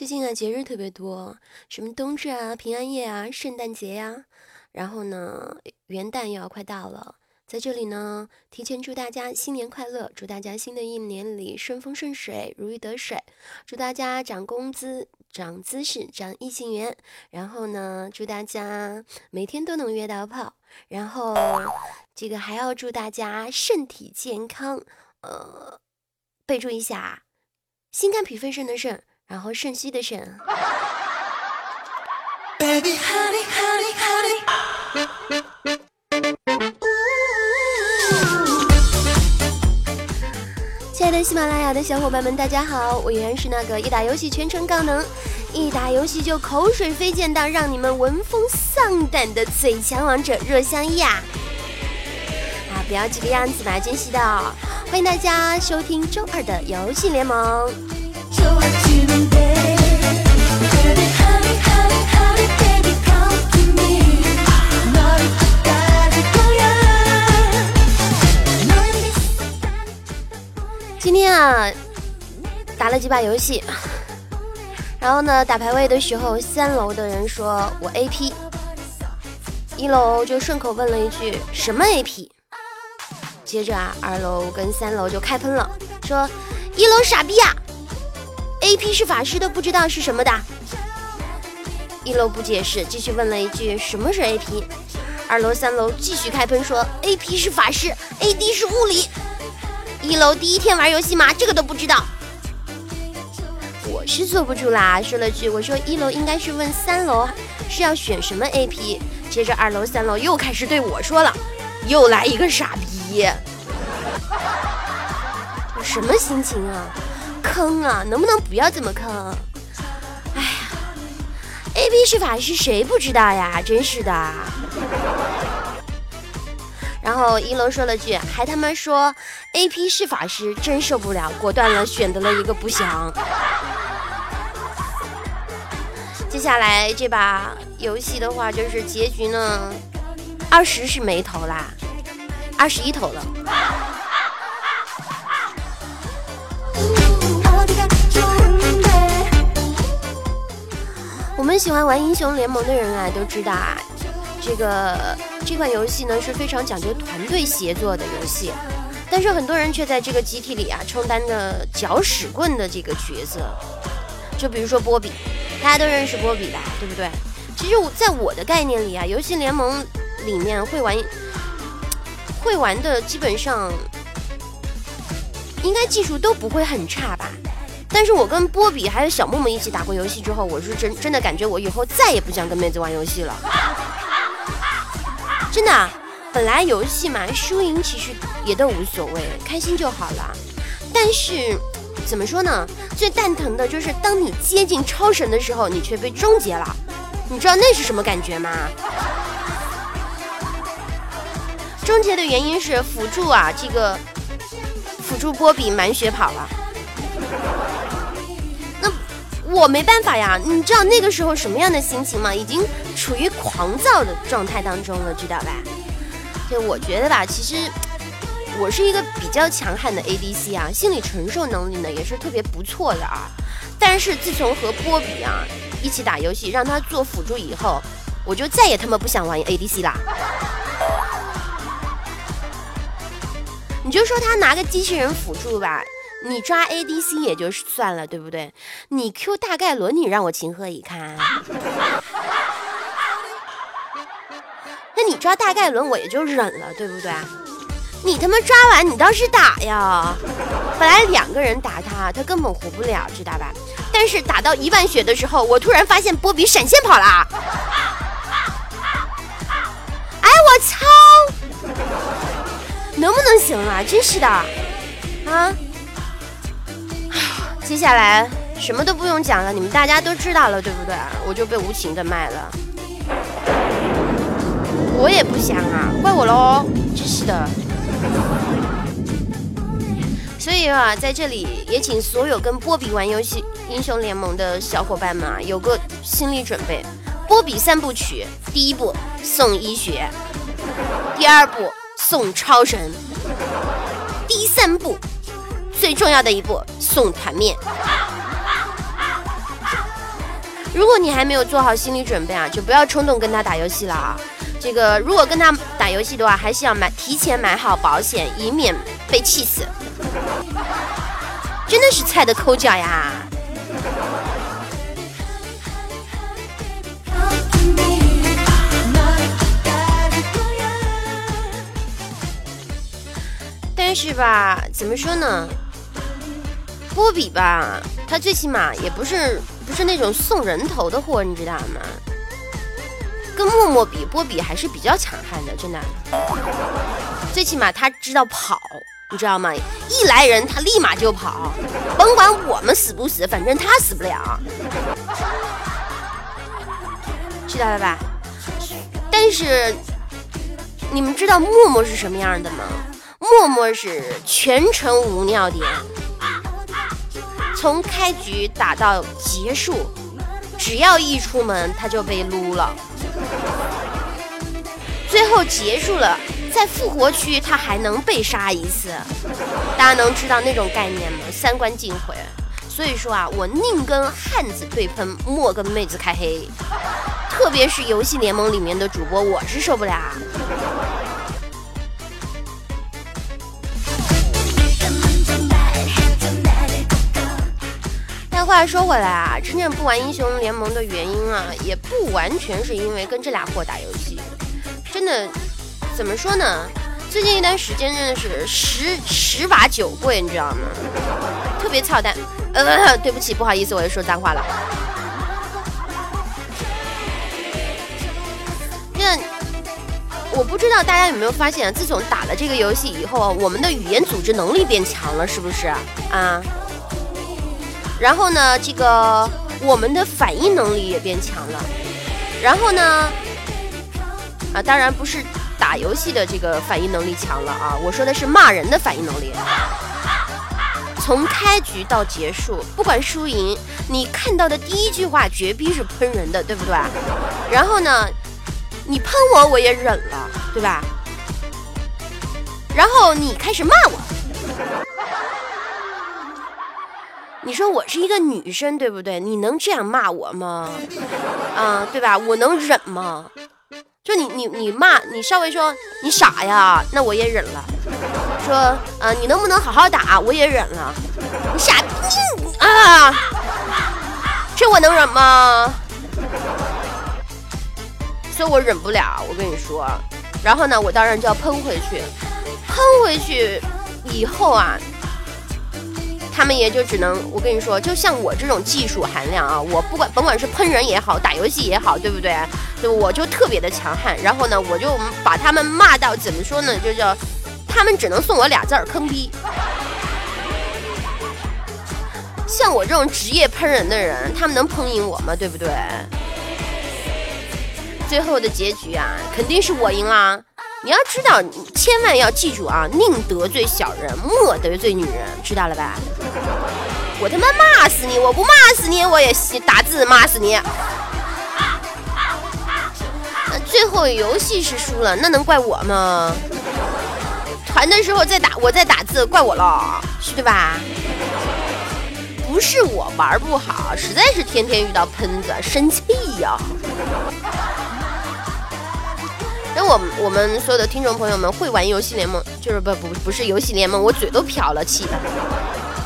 最近啊，节日特别多，什么冬至啊、平安夜啊、圣诞节呀，然后呢，元旦又要快到了。在这里呢，提前祝大家新年快乐，祝大家新的一年里顺风顺水、如鱼得水，祝大家涨工资、涨姿势、涨异性缘。然后呢，祝大家每天都能约到炮。然后这个还要祝大家身体健康，呃，备注一下，心肝脾肺肾的肾，然后肾虚的肾。亲爱的喜马拉雅的小伙伴们，大家好！我依然是那个一打游戏全程高能，一打游戏就口水飞溅到让你们闻风丧胆的最强王者若香依啊！啊，不要这个样子嘛，珍惜的！欢迎大家收听周二的游戏联盟。今天啊，打了几把游戏，然后呢，打排位的时候，三楼的人说我 AP，一楼就顺口问了一句什么 AP，接着啊，二楼跟三楼就开喷了，说一楼傻逼啊，AP 是法师都不知道是什么的，一楼不解释，继续问了一句什么是 AP，二楼三楼继续开喷说 AP 是法师，AD 是物理。一楼第一天玩游戏吗？这个都不知道，我是坐不住啦，说了句我说一楼应该是问三楼是要选什么 AP，接着二楼三楼又开始对我说了，又来一个傻逼，我什么心情啊？坑啊！能不能不要这么坑？哎呀，AP 是法师谁不知道呀？真是的。然后一楼说了句，还他妈说 A P 是法师，真受不了，果断了选择了一个不祥。接下来这把游戏的话，就是结局呢，二十是没投啦，二十一投了。我们喜欢玩英雄联盟的人啊，都知道啊。这个这款游戏呢是非常讲究团队协作的游戏，但是很多人却在这个集体里啊充当着搅屎棍的这个角色。就比如说波比，大家都认识波比吧，对不对？其实我在我的概念里啊，游戏联盟里面会玩会玩的基本上应该技术都不会很差吧。但是我跟波比还有小木木一起打过游戏之后，我是真真的感觉我以后再也不想跟妹子玩游戏了。真的，本来游戏嘛，输赢其实也都无所谓，开心就好了。但是怎么说呢？最蛋疼的就是当你接近超神的时候，你却被终结了。你知道那是什么感觉吗？终结的原因是辅助啊，这个辅助波比满血跑了。我没办法呀，你知道那个时候什么样的心情吗？已经。处于狂躁的状态当中了，知道吧？就我觉得吧，其实我是一个比较强悍的 ADC 啊，心理承受能力呢也是特别不错的啊。但是自从和波比啊一起打游戏，让他做辅助以后，我就再也他妈不想玩 ADC 啦。你就说他拿个机器人辅助吧，你抓 ADC 也就算了，对不对？你 Q 大概轮，你让我情何以堪？那你抓大概轮我也就忍了，对不对？你他妈抓完你倒是打呀！本来两个人打他，他根本活不了，知道吧？但是打到一万血的时候，我突然发现波比闪现跑了。哎，我操！能不能行啊？真是的啊！接下来什么都不用讲了，你们大家都知道了，对不对？我就被无情的卖了。我也不想啊，怪我喽，真是的。所以啊，在这里也请所有跟波比玩游戏英雄联盟的小伙伴们啊，有个心理准备。波比三部曲，第一部送医学，第二部送超神，第三部最重要的一步送团面。如果你还没有做好心理准备啊，就不要冲动跟他打游戏了啊。这个如果跟他打游戏的话，还是要买提前买好保险，以免被气死。真的是菜的抠脚呀！但是吧，怎么说呢？波比吧，他最起码也不是不是那种送人头的货，你知道吗？跟默默比，波比还是比较强悍的，真的。最起码他知道跑，你知道吗？一来人，他立马就跑，甭管我们死不死，反正他死不了，知道了吧？但是你们知道默默是什么样的吗？默默是全程无尿点，从开局打到结束，只要一出门他就被撸了。最后结束了，在复活区他还能被杀一次，大家能知道那种概念吗？三观尽毁。所以说啊，我宁跟汉子对喷，莫跟妹子开黑。特别是游戏联盟里面的主播，我是受不了。话说回来啊，真正不玩英雄联盟的原因啊，也不完全是因为跟这俩货打游戏。真的，怎么说呢？最近一段时间真的是十十把九贵，你知道吗？特别操蛋。呃，对不起，不好意思，我又说脏话了。那我不知道大家有没有发现，自从打了这个游戏以后，我们的语言组织能力变强了，是不是啊？然后呢，这个我们的反应能力也变强了。然后呢？啊，当然不是打游戏的这个反应能力强了啊，我说的是骂人的反应能力。从开局到结束，不管输赢，你看到的第一句话绝逼是喷人的，对不对？然后呢，你喷我我也忍了，对吧？然后你开始骂我，你说我是一个女生，对不对？你能这样骂我吗？啊，对吧？我能忍吗？就你你你骂你稍微说你傻呀，那我也忍了。说啊，你能不能好好打，我也忍了。你傻逼啊，这我能忍吗？所以我忍不了，我跟你说。然后呢，我当然就要喷回去，喷回去以后啊。他们也就只能，我跟你说，就像我这种技术含量啊，我不管甭管是喷人也好，打游戏也好，对不对？就我就特别的强悍。然后呢，我就把他们骂到怎么说呢？就叫他们只能送我俩字儿：坑逼。像我这种职业喷人的人，他们能喷赢我吗？对不对？最后的结局啊，肯定是我赢啦。你要知道，千万要记住啊！宁得罪小人，莫得罪女人，知道了吧？我他妈骂死你！我不骂死你，我也打字骂死你。最后游戏是输了，那能怪我吗？团的时候再打，我再打字，怪我了，对吧？不是我玩不好，实在是天天遇到喷子，生气呀。那我我们所有的听众朋友们会玩游戏联盟，就是不不不是游戏联盟，我嘴都瓢了，气的。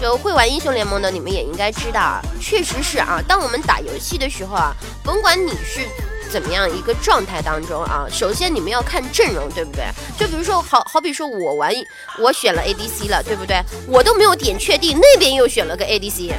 就会玩英雄联盟的，你们也应该知道，确实是啊。当我们打游戏的时候啊，甭管你是怎么样一个状态当中啊，首先你们要看阵容，对不对？就比如说，好好比说我玩，我选了 ADC 了，对不对？我都没有点确定，那边又选了个 ADC，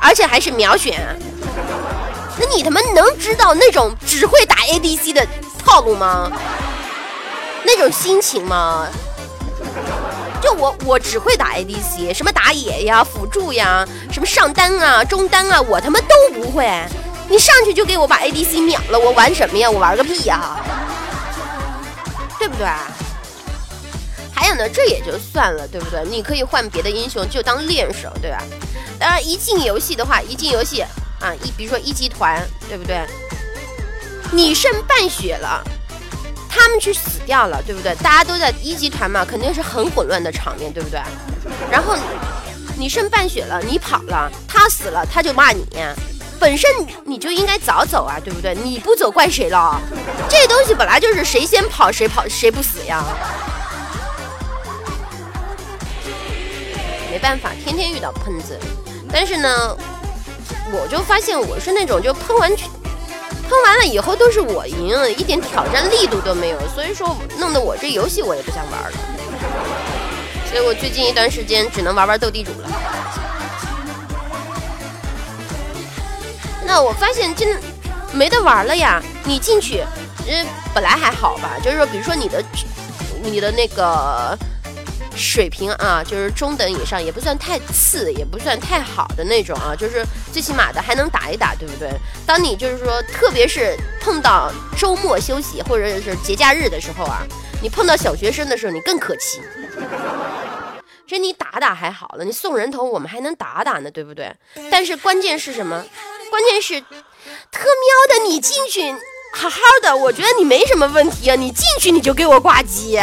而且还是秒选。你他妈能知道那种只会打 ADC 的套路吗？那种心情吗？就我我只会打 ADC，什么打野呀、辅助呀、什么上单啊、中单啊，我他妈都不会。你上去就给我把 ADC 秒了，我玩什么呀？我玩个屁呀！对不对？还有呢，这也就算了，对不对？你可以换别的英雄，就当练手，对吧？当然，一进游戏的话，一进游戏。啊，一比如说一级团，对不对？你剩半血了，他们去死掉了，对不对？大家都在一级团嘛，肯定是很混乱的场面，对不对？然后你剩半血了，你跑了，他死了，他就骂你。本身你就应该早走啊，对不对？你不走怪谁了？这东西本来就是谁先跑谁跑谁不死呀。没办法，天天遇到喷子。但是呢，我就发现我是那种就喷完喷完了以后都是我赢，一点挑战力度都没有。所以说弄得我这游戏我也不想玩了。所以我最近一段时间只能玩玩斗地主了。那我发现真没得玩了呀！你进去，呃，本来还好吧，就是说，比如说你的你的那个水平啊，就是中等以上，也不算太次，也不算太好的那种啊，就是最起码的还能打一打，对不对？当你就是说，特别是碰到周末休息或者是节假日的时候啊，你碰到小学生的时候，你更可气。这你打打还好了，你送人头我们还能打打呢，对不对？但是关键是什么？关键是，特喵的，你进去好好的，我觉得你没什么问题啊。你进去你就给我挂机，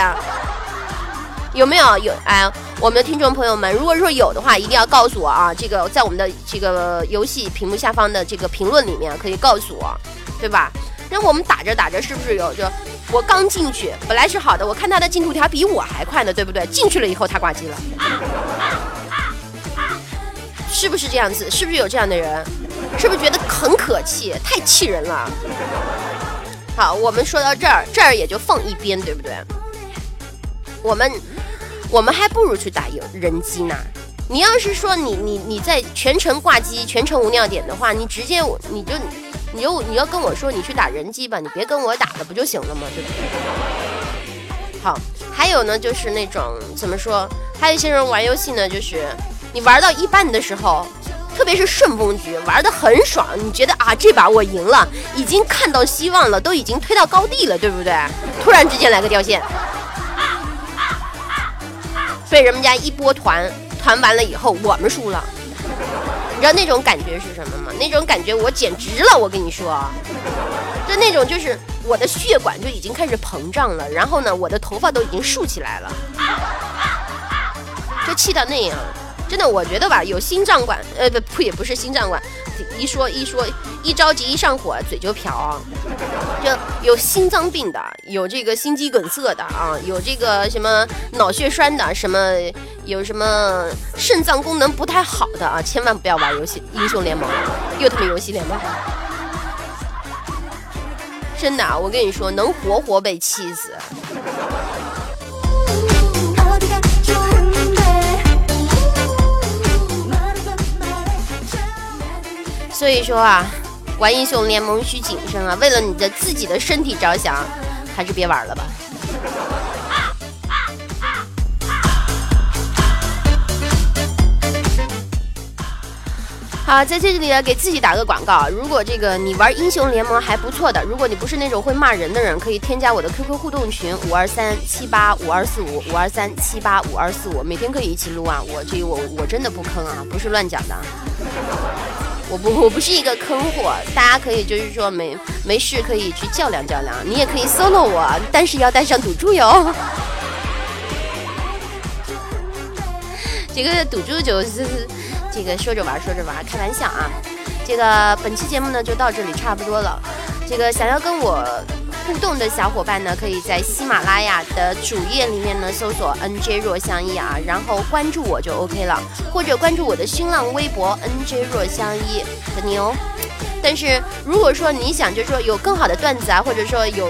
有没有？有哎，我们的听众朋友们，如果说有的话，一定要告诉我啊。这个在我们的这个游戏屏幕下方的这个评论里面可以告诉我，对吧？那我们打着打着是不是有就我刚进去，本来是好的，我看他的进度条比我还快呢，对不对？进去了以后他挂机了，是不是这样子？是不是有这样的人？是不是觉得很可气？太气人了。好，我们说到这儿，这儿也就放一边，对不对？我们，我们还不如去打有人机呢。你要是说你你你在全程挂机、全程无尿点的话，你直接你就你就你要跟我说你去打人机吧，你别跟我打了不就行了吗？对不对？好，还有呢，就是那种怎么说？还有一些人玩游戏呢，就是你玩到一半的时候。特别是顺风局玩的很爽，你觉得啊这把我赢了，已经看到希望了，都已经推到高地了，对不对？突然之间来个掉线，被人们家一波团团完了以后，我们输了。你知道那种感觉是什么吗？那种感觉我简直了，我跟你说，就那种就是我的血管就已经开始膨胀了，然后呢，我的头发都已经竖起来了，就气到那样。真的，我觉得吧，有心脏管，呃，不，不，也不是心脏管，一说一说，一着急一上火，嘴就瓢啊。就有心脏病的，有这个心肌梗塞的啊，有这个什么脑血栓的，什么有什么肾脏功能不太好的啊，千万不要玩游戏英雄联盟，又他妈游戏联盟。真的，啊我跟你说，能活活被气死。所以说啊，玩英雄联盟需谨慎啊！为了你的自己的身体着想，还是别玩了吧。好，在这里呢，给自己打个广告。如果这个你玩英雄联盟还不错的，如果你不是那种会骂人的人，可以添加我的 QQ 互动群五二三七八五二四五五二三七八五二四五，每天可以一起撸啊！我这我我真的不坑啊，不是乱讲的。我不我不是一个坑货，大家可以就是说没没事可以去较量较量，你也可以 solo 我，但是要带上赌注哟。这个赌注就是这个说着玩说着玩，开玩笑啊。这个本期节目呢就到这里差不多了，这个想要跟我。互动的小伙伴呢，可以在喜马拉雅的主页里面呢搜索 NJ 若相依啊，然后关注我就 OK 了，或者关注我的新浪微博 NJ 若相依，等你哦。但是如果说你想，就是说有更好的段子啊，或者说有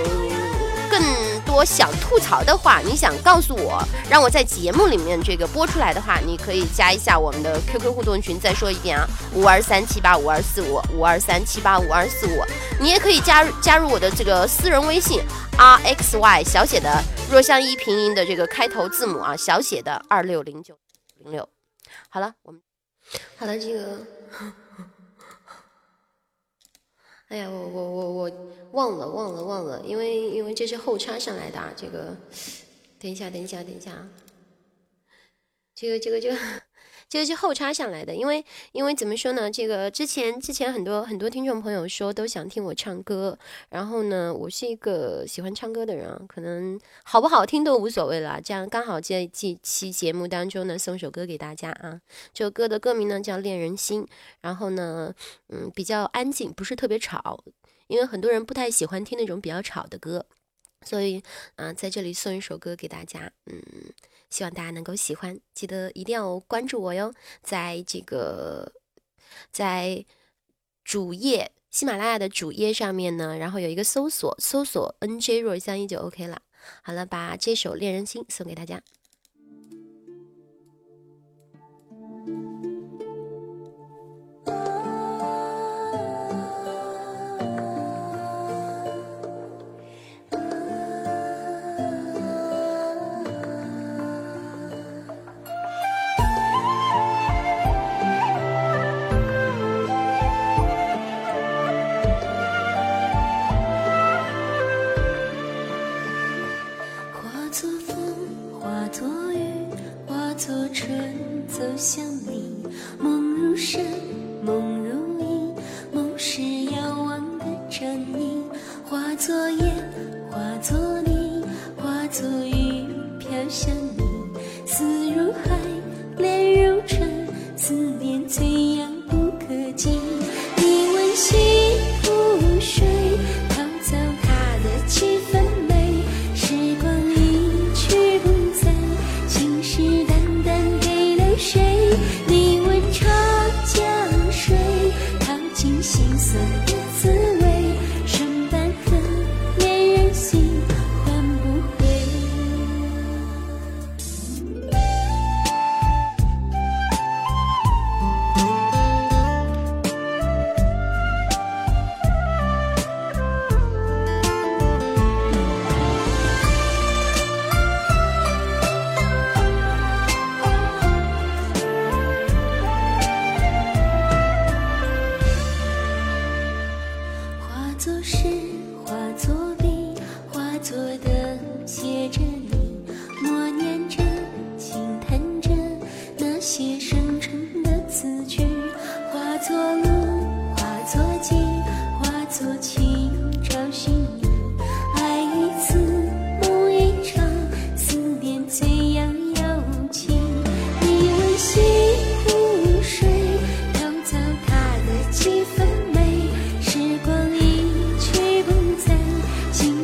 更。我想吐槽的话，你想告诉我，让我在节目里面这个播出来的话，你可以加一下我们的 QQ 互动群。再说一遍啊，五二三七八五二四五，五二三七八五二四五。你也可以加入加入我的这个私人微信 R X Y 小写的若相依拼音的这个开头字母啊，小写的二六零九零六。好了，我们好了，这个。哎呀，我我我我忘了忘了忘了，因为因为这是后插上来的啊，这个等一下等一下等一下，这个这个这个这个是后插上来的，因为因为怎么说呢？这个之前之前很多很多听众朋友说都想听我唱歌，然后呢，我是一个喜欢唱歌的人啊，可能好不好听都无所谓了。这样刚好这这期节目当中呢，送首歌给大家啊。这首歌的歌名呢叫《恋人心》，然后呢，嗯，比较安静，不是特别吵，因为很多人不太喜欢听那种比较吵的歌，所以啊，在这里送一首歌给大家，嗯。希望大家能够喜欢，记得一定要关注我哟。在这个在主页喜马拉雅的主页上面呢，然后有一个搜索，搜索 NJ 若相依就 OK 了。好了，把这首《恋人心》送给大家。走向。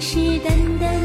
是淡淡